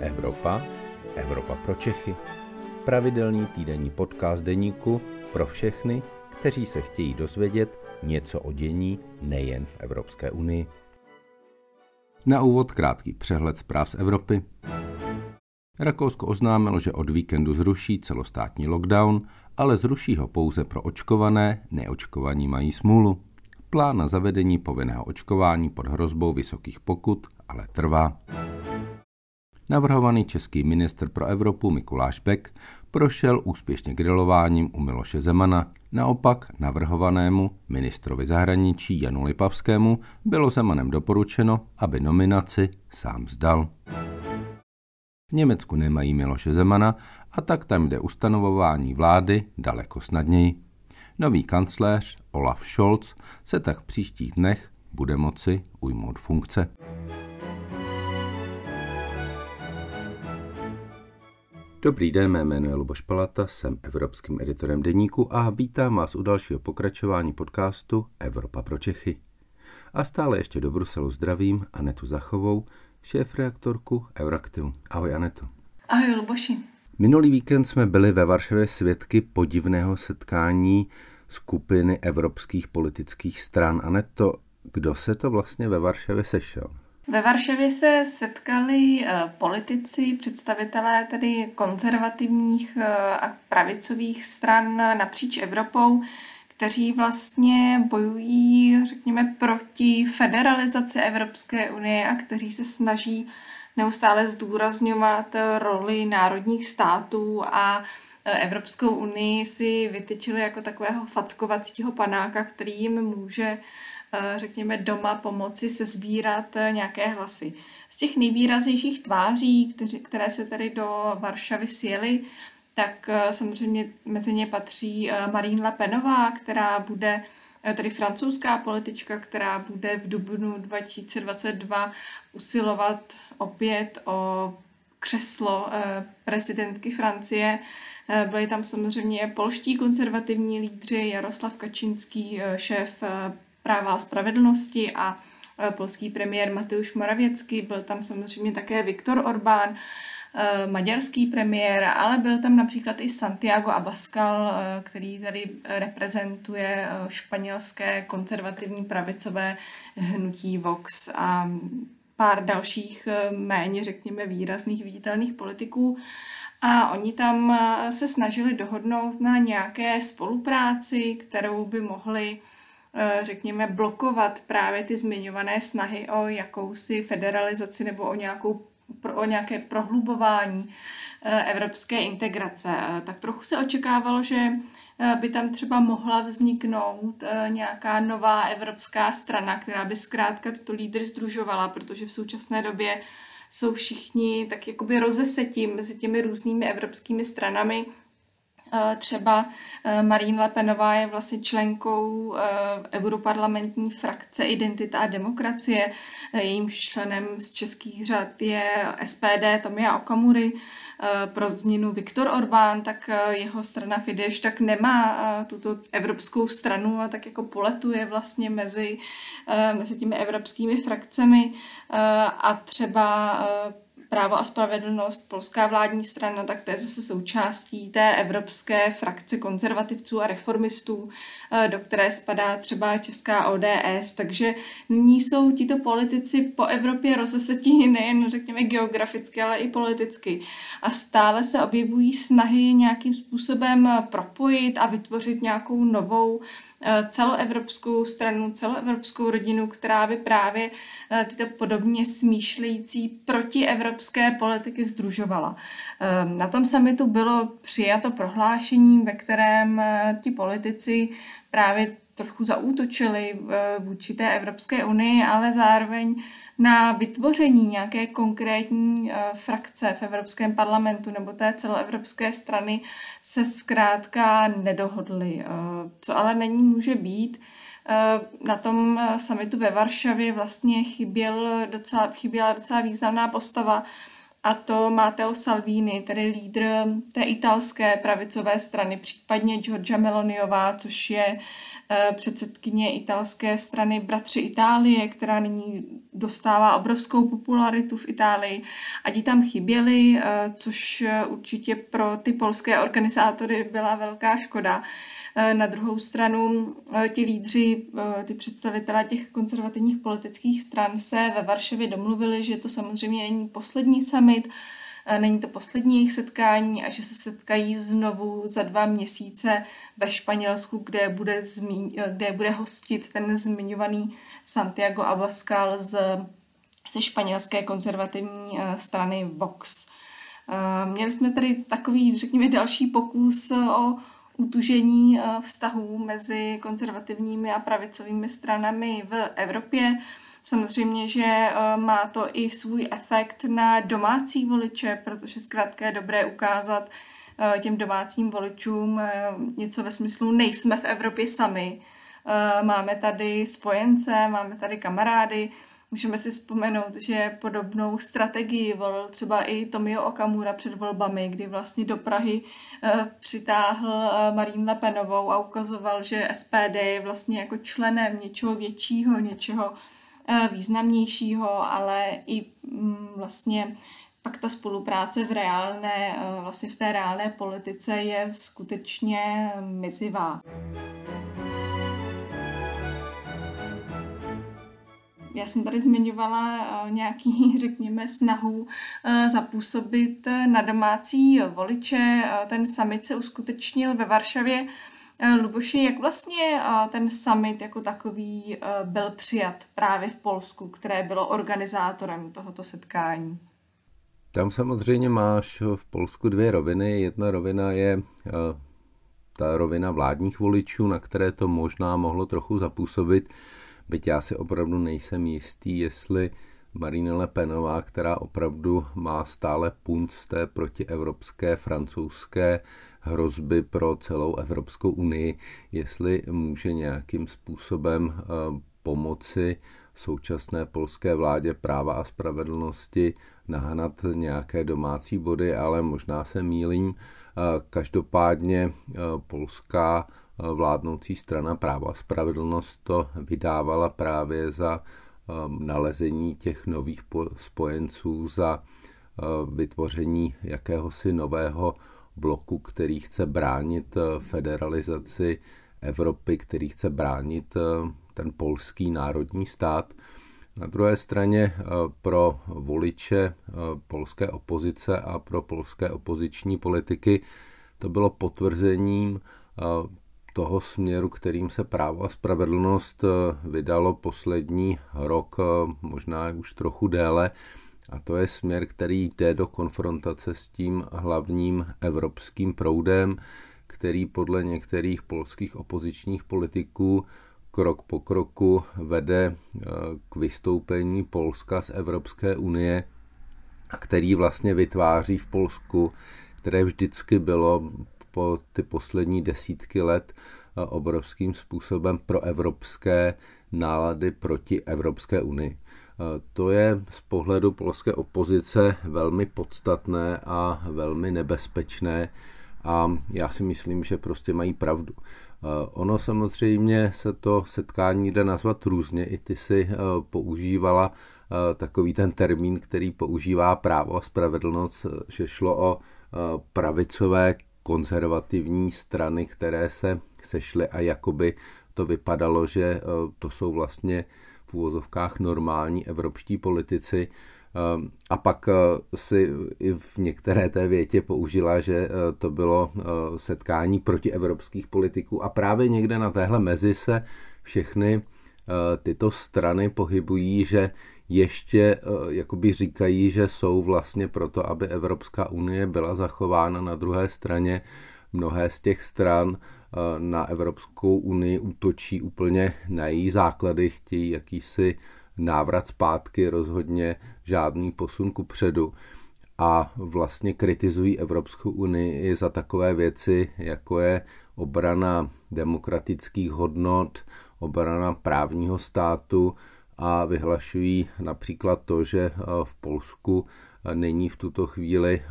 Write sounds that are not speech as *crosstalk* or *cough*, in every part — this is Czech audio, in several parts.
Evropa, Evropa pro Čechy. Pravidelný týdenní podcast deníku pro všechny, kteří se chtějí dozvědět něco o dění nejen v Evropské unii. Na úvod krátký přehled zpráv z Evropy. Rakousko oznámilo, že od víkendu zruší celostátní lockdown, ale zruší ho pouze pro očkované, neočkovaní mají smůlu. Plán na zavedení povinného očkování pod hrozbou vysokých pokut ale trvá. Navrhovaný český ministr pro Evropu Mikuláš Bek prošel úspěšně grilováním u Miloše Zemana. Naopak navrhovanému ministrovi zahraničí Janu Lipavskému bylo Zemanem doporučeno, aby nominaci sám zdal. V Německu nemají Miloše Zemana a tak tam jde ustanovování vlády daleko snadněji. Nový kancléř Olaf Scholz se tak v příštích dnech bude moci ujmout funkce. Dobrý den, mé jméno je Luboš Palata, jsem evropským editorem deníku a vítám vás u dalšího pokračování podcastu Evropa pro Čechy. A stále ještě do Bruselu zdravím Anetu Zachovou, šéf-reaktorku Euraktivu. Ahoj Anetu. Ahoj Luboši. Minulý víkend jsme byli ve Varšavě svědky podivného setkání skupiny evropských politických stran. Aneto, kdo se to vlastně ve Varšavě sešel? Ve Varšavě se setkali eh, politici, představitelé tedy konzervativních eh, a pravicových stran napříč Evropou, kteří vlastně bojují, řekněme, proti federalizaci Evropské unie a kteří se snaží neustále zdůrazňovat roli národních států a eh, Evropskou unii si vytyčili jako takového fackovacího panáka, který jim může Eh, řekněme, doma pomoci se sbírat eh, nějaké hlasy. Z těch nejvýraznějších tváří, které se tady do Varšavy sjeli, tak eh, samozřejmě mezi ně patří Marine Le Penová, která bude tedy francouzská politička, která bude v dubnu 2022 usilovat opět o křeslo prezidentky Francie. Byli tam samozřejmě polští konzervativní lídři, Jaroslav Kačinský, šéf práva a spravedlnosti a e, polský premiér Mateusz Moravěcky, byl tam samozřejmě také Viktor Orbán, e, maďarský premiér, ale byl tam například i Santiago Abascal, e, který tady reprezentuje španělské konzervativní pravicové hnutí Vox a pár dalších méně, řekněme, výrazných viditelných politiků. A oni tam se snažili dohodnout na nějaké spolupráci, kterou by mohli řekněme, blokovat právě ty zmiňované snahy o jakousi federalizaci nebo o, nějakou, o nějaké prohlubování eh, evropské integrace. Eh, tak trochu se očekávalo, že by tam třeba mohla vzniknout nějaká nová evropská strana, která by zkrátka tyto lídry združovala, protože v současné době jsou všichni tak jakoby rozesetí mezi těmi různými evropskými stranami, Eh, třeba eh, Marine Le Penová je vlastně členkou eh, europarlamentní frakce Identita a demokracie. Jejím členem z českých řad je SPD Tomia Okamury. Pro změnu Viktor Orbán, tak jeho strana Fidesz tak nemá tuto evropskou stranu a tak jako poletuje vlastně mezi, mezi těmi evropskými frakcemi a třeba Právo a spravedlnost, polská vládní strana, tak to je zase součástí té evropské frakce konzervativců a reformistů, eh, do které spadá třeba česká ODS. Takže nyní jsou tito politici po Evropě rozesetí nejen, řekněme, geograficky, ale i politicky. A stále se objevují snahy nějakým způsobem propojit a vytvořit nějakou novou Eh, celoevropskou stranu, celoevropskou rodinu, která by právě eh, tyto podobně smýšlející protievropské politiky združovala. Eh, na tom samitu bylo přijato prohlášení, ve kterém ti politici právě trochu zaútočili vůči té Evropské unii, ale zároveň na vytvoření nějaké konkrétní frakce v Evropském parlamentu nebo té celoevropské strany se zkrátka nedohodli. Co ale není může být, na tom samitu ve Varšavě vlastně chyběl docela, chyběla docela významná postava a to Matteo Salvini, tedy lídr té italské pravicové strany, případně Giorgia Meloniová, což je Eh, předsedkyně italské strany Bratři Itálie, která nyní dostává obrovskou popularitu v Itálii. A ti tam chyběli, eh, což určitě pro ty polské organizátory byla velká škoda. Eh, na druhou stranu ti lídři, ty představitelé těch konzervativních politických stran se ve Varšavě domluvili, že to samozřejmě není poslední summit, není to poslední jejich setkání a že se setkají znovu za dva měsíce ve Španělsku, kde bude, zmíň, kde bude hostit ten zmiňovaný Santiago Abascal z, ze španělské konzervativní eh, strany Vox. Eh, měli jsme tady takový, řekněme, další pokus o utužení eh, vztahů mezi konzervativními a pravicovými stranami v Evropě. Samozřejmě, že eh, má to i svůj efekt na domácí voliče, protože zkrátka je dobré ukázat eh, těm domácím voličům eh, něco ve smyslu nejsme v Evropě sami. Máme tady spojence, máme tady kamarády, Můžeme si vzpomenout, že podobnou strategii volil třeba i Tomio Okamura před volbami, kdy vlastně do Prahy přitáhl Marín Lepenovou a ukazoval, že SPD je vlastně jako členem něčeho většího, něčeho Eh, významnějšího, ale i mm, vlastně pak ta spolupráce v reálné, eh, vlastně v té reálné politice je skutečně mizivá. Já jsem tady zmiňovala eh, nějaký, *laughs* řekněme, snahu zapůsobit na domácí voliče. Ten summit se uskutečnil ve Varšavě Eh, Luboši, jak vlastně eh, ten summit jako takový eh, byl přijat právě v Polsku, které bylo organizátorem tohoto setkání? Tam samozřejmě máš v Polsku dvě roviny. Jedna rovina je ta rovina vládních voličů, na které to možná mohlo trochu zapůsobit, byť já si opravdu nejsem jistý, jestli Marine Le Penová, která opravdu má stále punt z té protievropské francouzské hrozby pro celou Evropskou unii, jestli může nějakým způsobem eh, pomoci současné polské vládě práva a spravedlnosti nahnat nějaké domácí body, ale možná se mílím. Eh, každopádně eh, polská vládnoucí strana práva a spravedlnost to vydávala právě za nalezení těch nových spojenců, za vytvoření jakéhosi nového bloku, který chce bránit eh, federalizaci Evropy, který chce bránit eh, ten polský národní stát. Na druhé straně pro voliče polské opozice a pro polské opoziční politiky to bylo potvrzením toho směru, kterým se právo a spravedlnost vydalo poslední rok, možná už trochu déle, a to je směr, který jde do konfrontace s tím hlavním evropským proudem, který podle některých polských opozičních politiků krok po kroku vede eh, k vystoupení Polska z Evropské unie, a který vlastně vytváří v Polsku, které vždycky bylo po ty poslední desítky let eh, obrovským způsobem pro evropské nálady proti Evropské unii. To je z pohledu polské opozice velmi podstatné a velmi nebezpečné a já si myslím, že prostě mají pravdu. Ono samozřejmě se to setkání jde nazvat různě. I ty si používala takový ten termín, který používá právo a spravedlnost, že šlo o pravicové konzervativní strany, které se sešly a jakoby to vypadalo, že to jsou vlastně v úvozovkách normální evropští politici. Ehm, a pak eh, si i v některé té větě použila, že eh, to bylo eh, setkání proti evropských politiků a právě někde na téhle mezi se všechny tyto strany pohybují, že ještě jakoby říkají, že jsou vlastně proto, aby Evropská unie byla zachována na druhé straně. Mnohé z těch stran na Evropskou unii útočí úplně na její základy, chtějí jakýsi návrat zpátky, rozhodně žádný posun ku předu a vlastně kritizují Evropskou unii za takové věci, jako je obrana demokratických hodnot, obrana právního státu a vyhlašují například to, že v Polsku není v tuto chvíli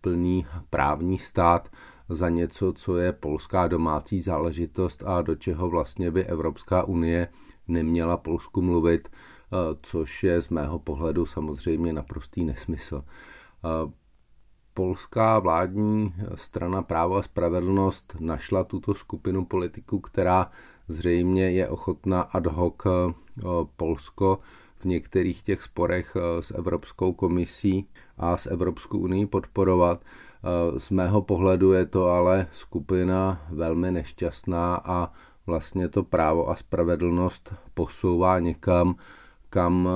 plný právní stát za něco, co je polská domácí záležitost a do čeho vlastně by Evropská unie neměla Polsku mluvit, což je z mého pohledu samozřejmě naprostý nesmysl. Polská vládní strana Právo a spravedlnost našla tuto skupinu politiků, která zřejmě je ochotna ad hoc Polsko v některých těch sporech s Evropskou komisí a s Evropskou unii podporovat. Z mého pohledu je to ale skupina velmi nešťastná a vlastně to právo a spravedlnost posouvá někam, kam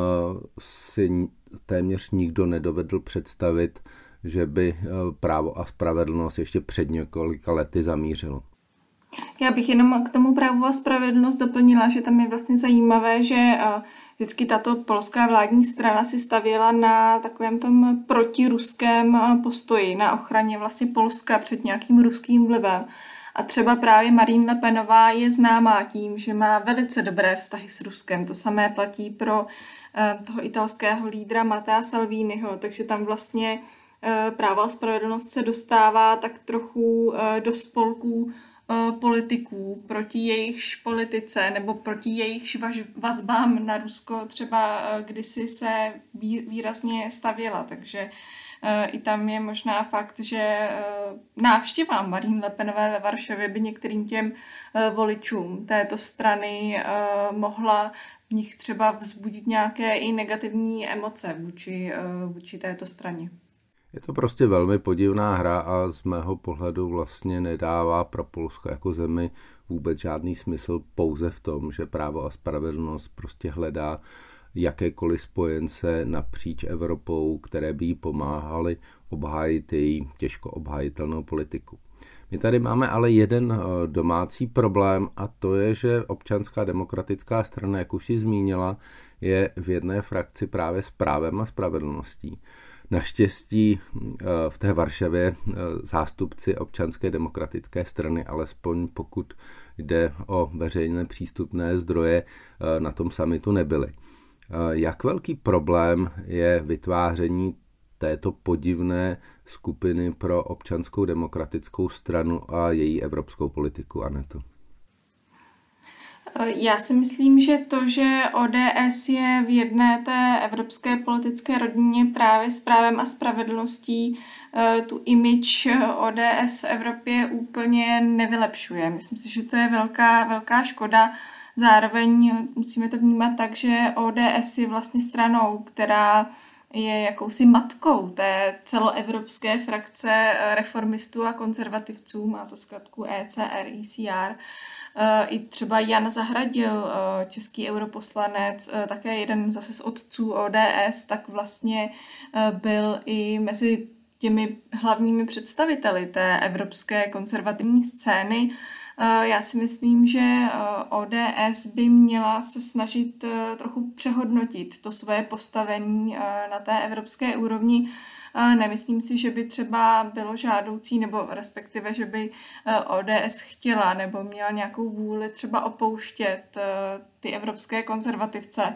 si téměř nikdo nedovedl představit, že by eh, právo a spravedlnost ještě před několika lety zamířilo. Já bych jenom k tomu právu a spravedlnost doplnila, že tam je vlastně zajímavé, že eh, vždycky tato polská vládní strana si stavěla na takovém tom protiruském eh, postoji, na ochraně vlastně Polska před nějakým ruským vlivem. A třeba právě Marine Le Penová je známá tím, že má velice dobré vztahy s Ruskem. To samé platí pro toho italského lídra Matea Salviniho, takže tam vlastně Eh, práva a spravedlnost se dostává tak trochu eh, do spolků eh, politiků proti jejichž politice nebo proti jejichž vazbám na Rusko třeba kdysi se výrazně stavěla. Takže i tam je možná fakt, že návštěva Marine Le Penové ve Varšavě by některým těm voličům této strany mohla v nich třeba vzbudit nějaké i negativní emoce vůči, vůči této straně. Je to prostě velmi podivná hra a z mého pohledu vlastně nedává pro Polsko jako zemi vůbec žádný smysl pouze v tom, že právo a spravedlnost prostě hledá jakékoliv spojence napříč Evropou, které by jí pomáhaly obhájit její těžko obhájitelnou politiku. My tady máme ale jeden eh, domácí problém a to je, že občanská demokratická strana, jak už si zmínila, je v jedné frakci právě s právem a spravedlností. Naštěstí eh, v té Varšavě eh, zástupci občanské demokratické strany, alespoň pokud jde o veřejně přístupné zdroje, eh, na tom samitu nebyli. Jak velký problém je vytváření této podivné skupiny pro občanskou demokratickou stranu a její evropskou politiku, Anetu? Já si myslím, že to, že ODS je v jedné té evropské politické rodině právě s právem a spravedlností, eh, tu image ODS v Evropě úplně nevylepšuje. Myslím si, že to je velká, velká škoda. Zároveň musíme to vnímat tak, že ODS je vlastně stranou, která je jakousi matkou té celoevropské frakce reformistů a konzervativců, má to zkratku ECR, ECR. Eh, I třeba Jan Zahradil, eh, český europoslanec, eh, také jeden zase z otců ODS, tak vlastně byl i mezi těmi hlavními představiteli té evropské konzervativní scény. Já si myslím, že ODS by měla se snažit trochu přehodnotit to své postavení na té evropské úrovni Nemyslím si, že by třeba bylo žádoucí, nebo respektive, že by eh, ODS chtěla nebo měla nějakou vůli třeba opouštět eh, ty evropské konzervativce.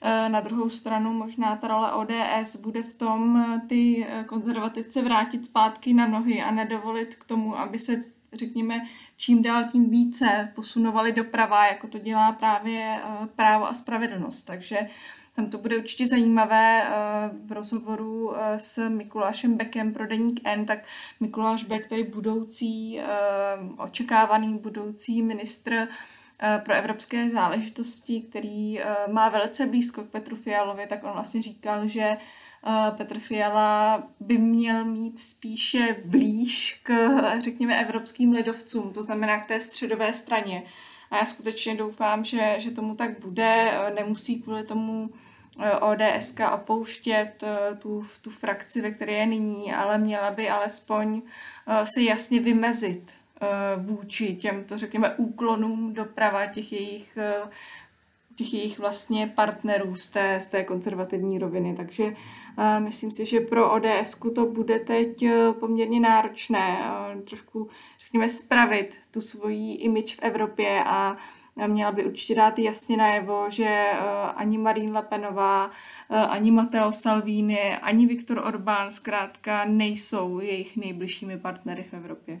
Eh, na druhou stranu možná ta role ODS bude v tom ty konzervativce vrátit zpátky na nohy a nedovolit k tomu, aby se řekněme, čím dál tím více posunovali doprava, jako to dělá právě právo a spravedlnost. Takže tam to bude určitě zajímavé eh, v rozhovoru eh, s Mikulášem Bekem pro Deník N, tak Mikuláš Bek, který budoucí, eh, očekávaný budoucí ministr pro evropské záležitosti, který má velice blízko k Petru Fialovi, tak on vlastně říkal, že Petr Fiala by měl mít spíše blíž k, řekněme, evropským lidovcům, to znamená k té středové straně. A já skutečně doufám, že, že tomu tak bude. Nemusí kvůli tomu eh, ODS opouštět eh, tu, tu frakci, ve které je nyní, ale měla by alespoň eh, se jasně vymezit vůči těmto, řekněme, úklonům doprava těch jejich těch jejich vlastně partnerů z té, z té konzervativní roviny. Takže uh, myslím si, že pro ods to bude teď poměrně náročné trošku, řekněme, spravit tu svoji image v Evropě a Měla by určitě dát jasně najevo, že ani Marine Le Penová, ani Matteo Salvini, ani Viktor Orbán zkrátka nejsou jejich nejbližšími partnery v Evropě.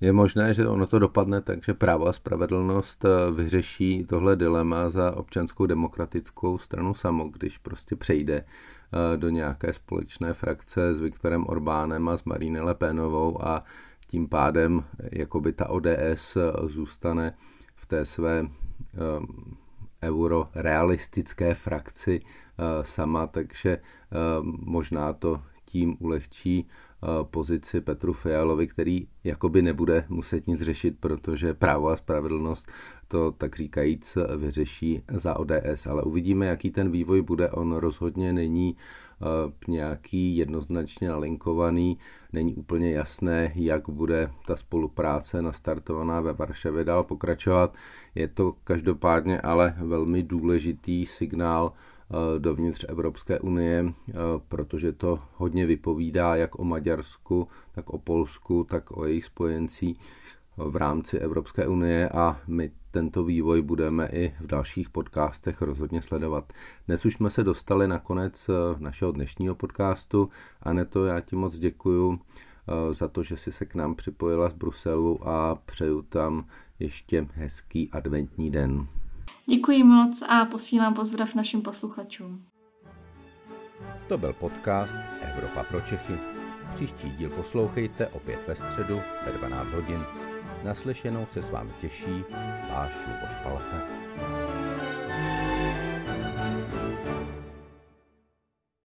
Je možné, že ono to dopadne tak, že právo a spravedlnost eh, vyřeší tohle dilema za občanskou demokratickou stranu samo, když prostě přejde eh, do nějaké společné frakce s Viktorem Orbánem a s Marine Le Penovou a tím pádem eh, jakoby ta ODS zůstane v té své eurorealistické frakci sama, takže možná to tím ulehčí Eh, pozici Petru Fialovi, který jakoby nebude muset nic řešit, protože právo a spravedlnost to tak říkajíc vyřeší za ODS, ale uvidíme, jaký ten vývoj bude. On rozhodně není eh, nějaký jednoznačně nalinkovaný, není úplně jasné, jak bude ta spolupráce nastartovaná ve Varšavě dál pokračovat. Je to každopádně ale velmi důležitý signál Eh, dovnitř Evropské unie, eh, protože to hodně vypovídá jak o Maďarsku, tak o Polsku, tak o jejich spojencí v rámci Evropské unie a my tento vývoj budeme i v dalších podcastech rozhodně sledovat. Dnes už jsme se dostali na konec eh, našeho dnešního podcastu. Aneto, já ti moc děkuju za to, že jsi se k nám připojila z Bruselu a přeju tam ještě hezký adventní den. Děkuji moc a posílám pozdrav našim posluchačům. To byl podcast Evropa pro Čechy. Příští díl poslouchejte opět ve středu ve 12 hodin. Naslyšenou se s vámi těší váš Luboš Palata.